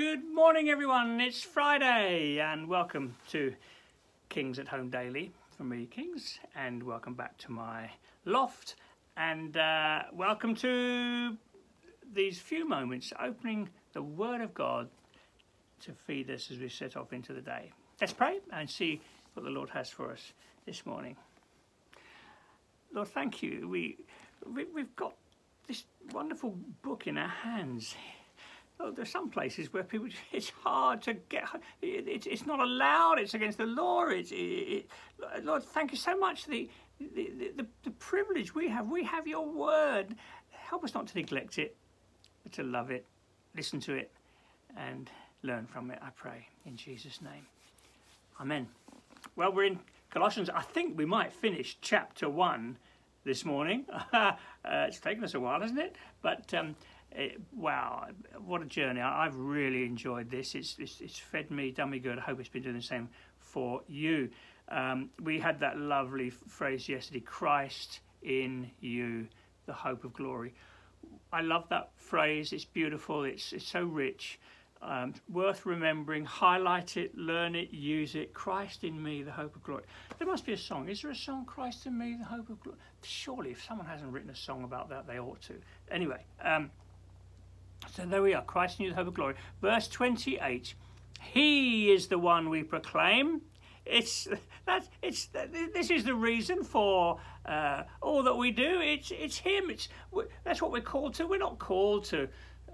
Good morning, everyone. It's Friday, and welcome to Kings at Home Daily from me, Kings, and welcome back to my loft, and uh, welcome to these few moments opening the Word of God to feed us as we set off into the day. Let's pray and see what the Lord has for us this morning. Lord, thank you. We, we we've got this wonderful book in our hands Oh, there's some places where people it's hard to get it, it's not allowed it's against the law it's it, lord thank you so much the the, the the privilege we have. We have your word. Help us not to neglect it but to love it listen to it and learn from it i pray in jesus name. Amen. Well we're in colossians. I think we might finish chapter 1 this morning. Uh, it's taken us a while hasn't it? But um, it, wow, what a journey! I, have really enjoyed this. It's, it's, it's fed me, done me good. I hope it's been doing the same for you. Um, we had that lovely phrase yesterday: "Christ in you, the hope of glory." I love that phrase. It's beautiful. It's it's so rich. Um, worth remembering. Highlight it, learn it, use it. Christ in me, the hope of glory. There must be a song. Is there a song, Christ in me, the hope of glory? Surely, if someone hasn't written a song about that, they ought to. Anyway. Um, so there we are, Christ in you, the hope of glory. Verse 28 He is the one we proclaim. It's that it's this is the reason for uh, all that we do. It's it's Him. It's that's what we're called to. We're not called to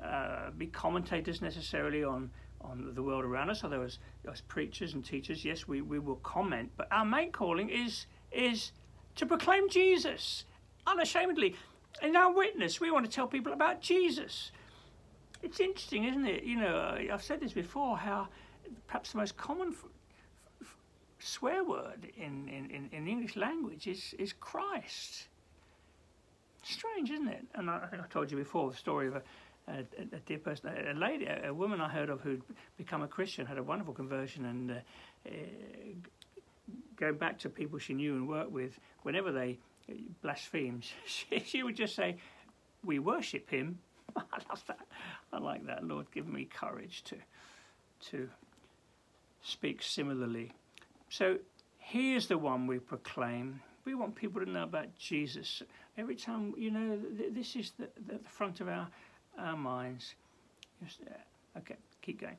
uh, be commentators necessarily on on the world around us. Although as, as preachers and teachers, yes, we, we will comment. But our main calling is is to proclaim Jesus unashamedly. In our witness, we want to tell people about Jesus. It's interesting, isn't it? You know, I've said this before, how perhaps the most common f- f- swear word in, in, in, the English language is, is Christ. Strange, isn't it? And I, I think I told you before the story of a, a, a dear person, a, lady, a, a, woman I heard of who'd become a Christian, had a wonderful conversion, and uh, uh, going back to people she knew and worked with, whenever they blasphemed, she, she would just say, We worship him I love that. I like that. Lord, give me courage to to speak similarly. So he is the one we proclaim. We want people to know about Jesus. Every time, you know, this is the, the, front of our, our minds. Just, uh, okay, keep going.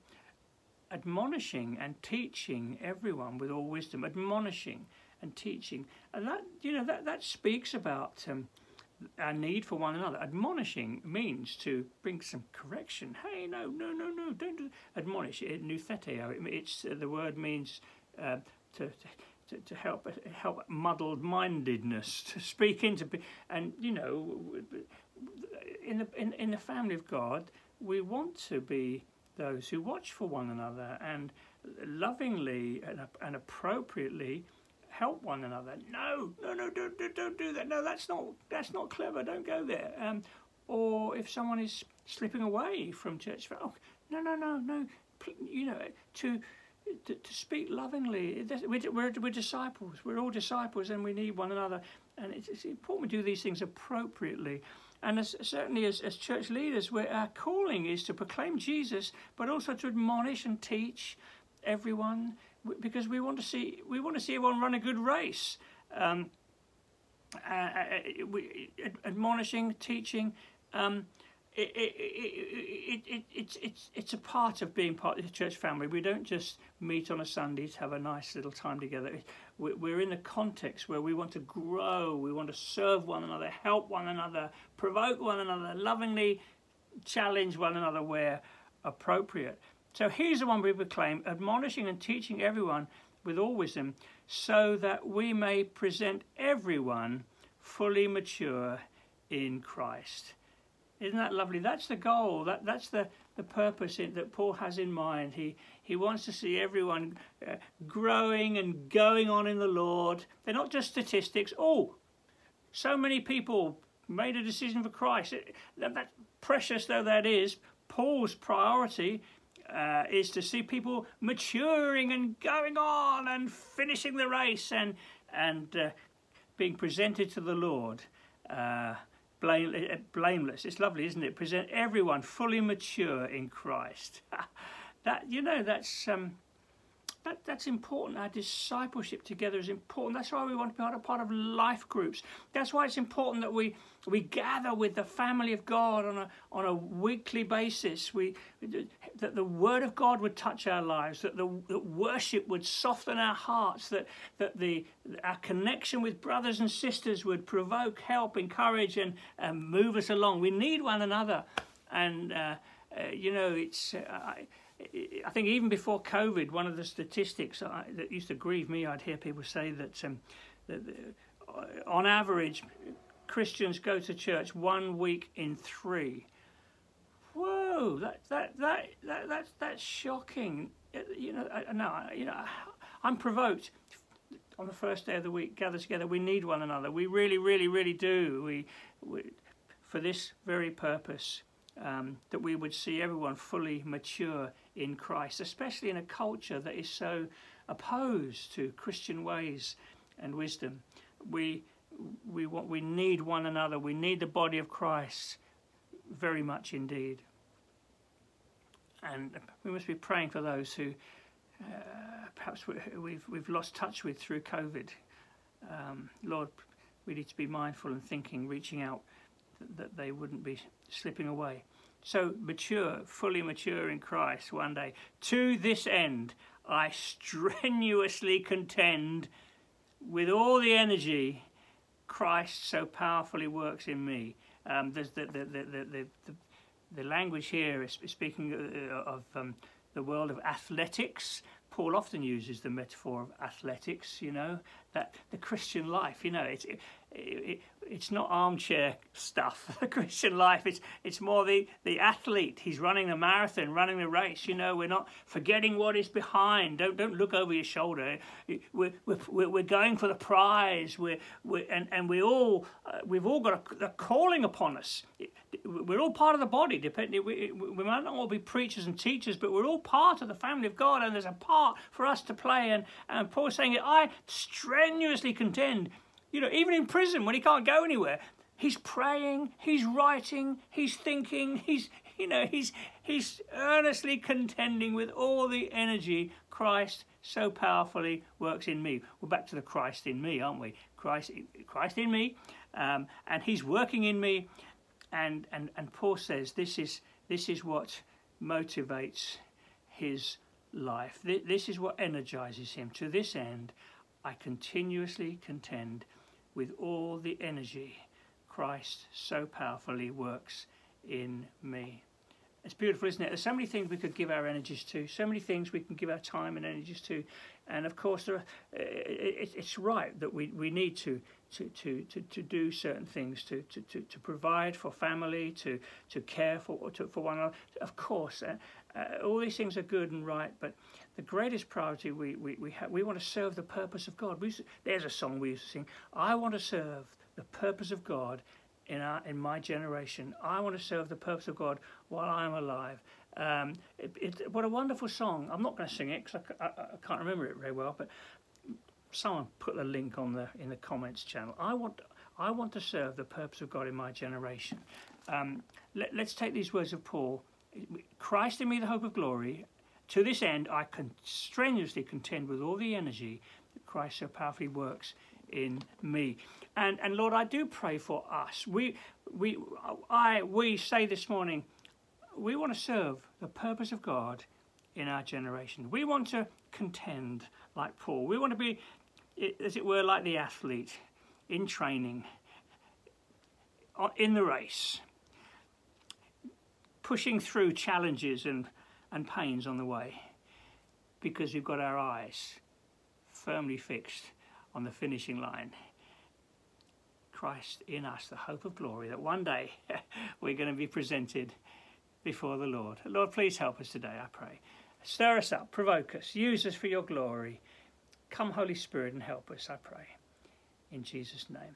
Admonishing and teaching everyone with all wisdom. Admonishing and teaching. And that, you know, that, that speaks about um, our need for one another. Admonishing means to bring some correction. Hey, no, no, no, no, don't do admonish. It, noutheteo. It, it's uh, the word means uh, to, to to help help muddled mindedness to speak into and you know in the in, in the family of God we want to be those who watch for one another and lovingly and, and appropriately help one another. No, no, no, don't, don't, don't do that. No, that's not that's not clever. Don't go there. Um, or if someone is slipping away from church, oh, no, no, no, no. You know, to to, to speak lovingly. We're, we're, we're, disciples. We're all disciples, and we need one another. And it's, it's important we do these things appropriately. And as, certainly, as, as church leaders, our calling is to proclaim Jesus, but also to admonish and teach everyone because we want to see we want to see everyone run a good race. Um, uh, uh we, admonishing, teaching. Um, it, it, it, it's, it's, it's a part of being part of the church family. We don't just meet on a Sunday to have a nice little time together. We're in a context where we want to grow, we want to serve one another, help one another, provoke one another, lovingly challenge one another where appropriate. So here's the one we proclaim, admonishing and teaching everyone with all wisdom, so that we may present everyone fully mature in Christ. Isn't that lovely? That's the goal. That, that's the, the purpose in, that Paul has in mind. He, he wants to see everyone uh, growing and going on in the Lord. They're not just statistics. Oh, so many people made a decision for Christ. It, that, that, precious though that is, Paul's priority uh, is to see people maturing and going on and finishing the race and and uh, being presented to the Lord uh, blame, blameless. It's lovely, isn't it? Present everyone fully mature in Christ. that you know that's um, that, that's important. Our discipleship together is important. That's why we want to be a part of life groups. That's why it's important that we we gather with the family of God on a on a weekly basis. We that the Word of God would touch our lives. That the that worship would soften our hearts. That that the our connection with brothers and sisters would provoke, help, encourage, and, and move us along. We need one another, and uh, uh, you know it's. Uh, I, I think even before COVID, one of the statistics that used to grieve me, I'd hear people say that, um, that uh, on average, Christians go to church one week in three. Whoa, that that that, that that's that's shocking. Uh, you know, no, you know, I'm provoked. On the first day of the week, gather together. We need one another. We really, really, really do. We, we for this very purpose, um, that we would see everyone fully mature in Christ, especially in a culture that is so opposed to Christian ways and wisdom. We, we, want, we need one another, we need the body of Christ very much indeed. And we must be praying for those who uh, perhaps we've, we've lost touch with through COVID. Um, Lord, we need to be mindful and thinking, reaching out that they wouldn't be slipping away. So mature, fully mature in Christ one day. To this end, I strenuously contend with all the energy Christ so powerfully works in me. Um, the, the, the, the, language here is speaking uh, of um, the world of athletics. Paul often uses the metaphor of athletics, you know, that the Christian life, you know, it's, it, it, it's not armchair stuff. The Christian life, it's it's more the the athlete. He's running the marathon, running the race. You know, we're not forgetting what is behind. Don't don't look over your shoulder. We're we're, we're going for the prize. We're, we're and and we all uh, we've all got a, a, calling upon us. We're all part of the body. Depending, we, we might not all be preachers and teachers, but we're all part of the family of God, and there's a part for us to play. And and Paul's saying, I strenuously contend you know, even in prison when he can't go anywhere, he's praying, he's writing, he's thinking, he's you know, he's he's earnestly contending with all the energy Christ so powerfully works in me. We're back to the Christ in me, aren't we? Christ, Christ in me, um, and He's working in me. And, and and Paul says this is this is what motivates his life. This is what energizes him. To this end, I continuously contend with all the energy Christ so powerfully works in me. It's beautiful, isn't it? There's so many things we could give our energies to, so many things we can give our time and energies to. And of course, are, it's right that we, we need to, to, to, to, to do certain things, to, to, to, to provide for family, to, to care for, to, for one another. Of course, uh, uh, all these things are good and right, but the greatest priority we, we, we, have, we want to serve the purpose of God. We, there's a song we used to sing. I want to serve the purpose of God in, our, in my generation. I want to serve the purpose of God while I'm alive. Um, it, it, what a wonderful song. I'm not going to sing it because I, I, I, can't remember it very well, but someone put the link on the in the comments channel. I want I want to serve the purpose of God in my generation. Um, let, let's take these words of Paul. Christ in me, the hope of glory, to this end, I can strenuously contend with all the energy that Christ so powerfully works in me. And, and Lord, I do pray for us. We, we, I, we say this morning, we want to serve the purpose of God in our generation. We want to contend like Paul. We want to be, as it were, like the athlete in training, in the race, pushing through challenges and and pains on the way because we've got our eyes firmly fixed on the finishing line. Christ in us, the hope of glory, that one day we're going to be presented before the Lord. Lord, please help us today, I pray. Stir us up, provoke us, use us for your glory. Come, Holy Spirit, and help us, I pray. In Jesus' name.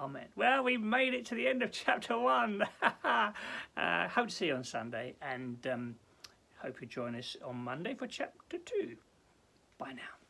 Amen. Well, we've made it to the end of chapter one. uh, hope to see you on Sunday and um, hope you join us on Monday for chapter two. Bye now.